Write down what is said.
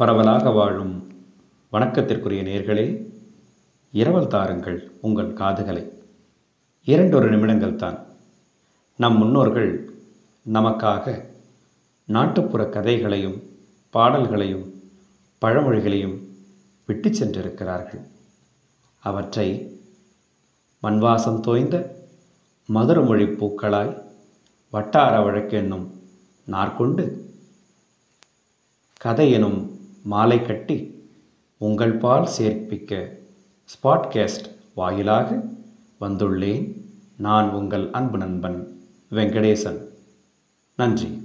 பரவலாக வாழும் வணக்கத்திற்குரிய நேர்களே இரவல் தாருங்கள் உங்கள் காதுகளை. இரண்டொரு நிமிடங்கள் தான். நம் முன்னோர்கள் நமக்காக நாட்டுப்புற கதைகளையும் பாடல்களையும் பழமொழிகளையும் விட்டு சென்றிருக்கிறார்கள். அவற்றை மண்வாசம் தோய்ந்த மதுரமொழி பூக்களாய் வட்டார வழக்கென்னும் நாற்கொண்டு கதை எனும் மாலை கட்டி உங்கள் பால் சேர்ப்பிக்க ஸ்பாட்கேஸ்ட் வாயிலாக வந்துள்ளேன். நான் உங்கள் அன்பு நண்பன் வெங்கடேசன். நன்றி.